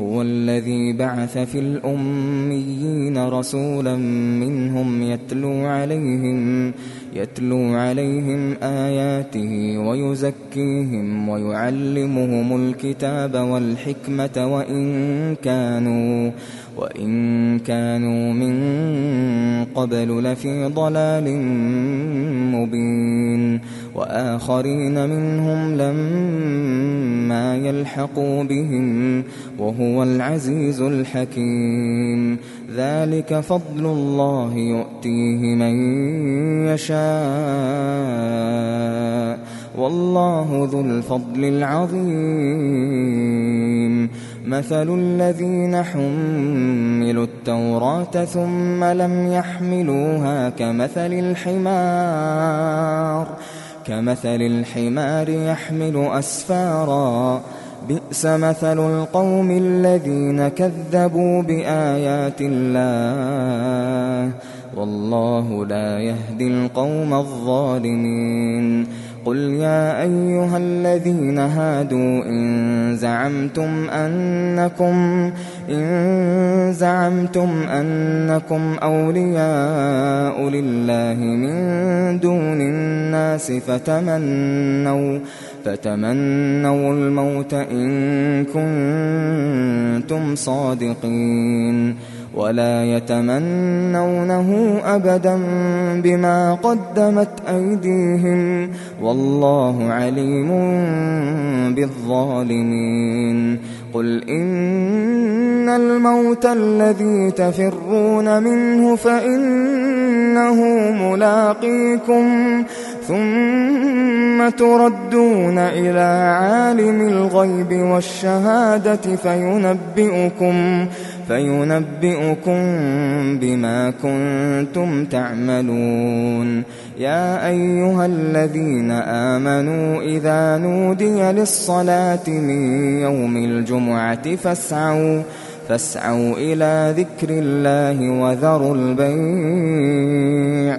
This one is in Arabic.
هو الذي بعث في الأميين رسولا منهم يتلو عليهم يتلو عليهم آياته ويزكيهم ويعلمهم الكتاب والحكمة وإن كانوا وإن كانوا من قبل لفي ضلال مبين وآخرين منهم لما يلحقوا بهم وهو العزيز الحكيم. ذلك فضل الله يؤتيه من يشاء. والله ذو الفضل العظيم. مثل الذين حملوا التوراة ثم لم يحملوها كمثل الحمار. كمثل الحمار يحمل أسفارا. بئس مثل القوم الذين كذبوا بآيات الله. والله لا يهدي القوم الظالمين. قل يا أيها الذين هادوا إن زعمتم أنكم إن زعمتم أنكم أولياء لله من دون الناس فتمنوا فتمنوا الموت إن كنتم صادقين. ولا يتمنونه أبدا بما قدمت أيديهم. والله عليم بالظالمين. قل إن الموت الذي تفرون منه فإنه ملاقيكم ثم تردون إلى عالم الغيب والشهادة فينبئكم فينبئكم بما كنتم تعملون. يا أيها الذين آمنوا إذا نودي للصلاة من يوم الجمعة فاسعوا فاسعوا إلى ذكر الله وذروا البيع.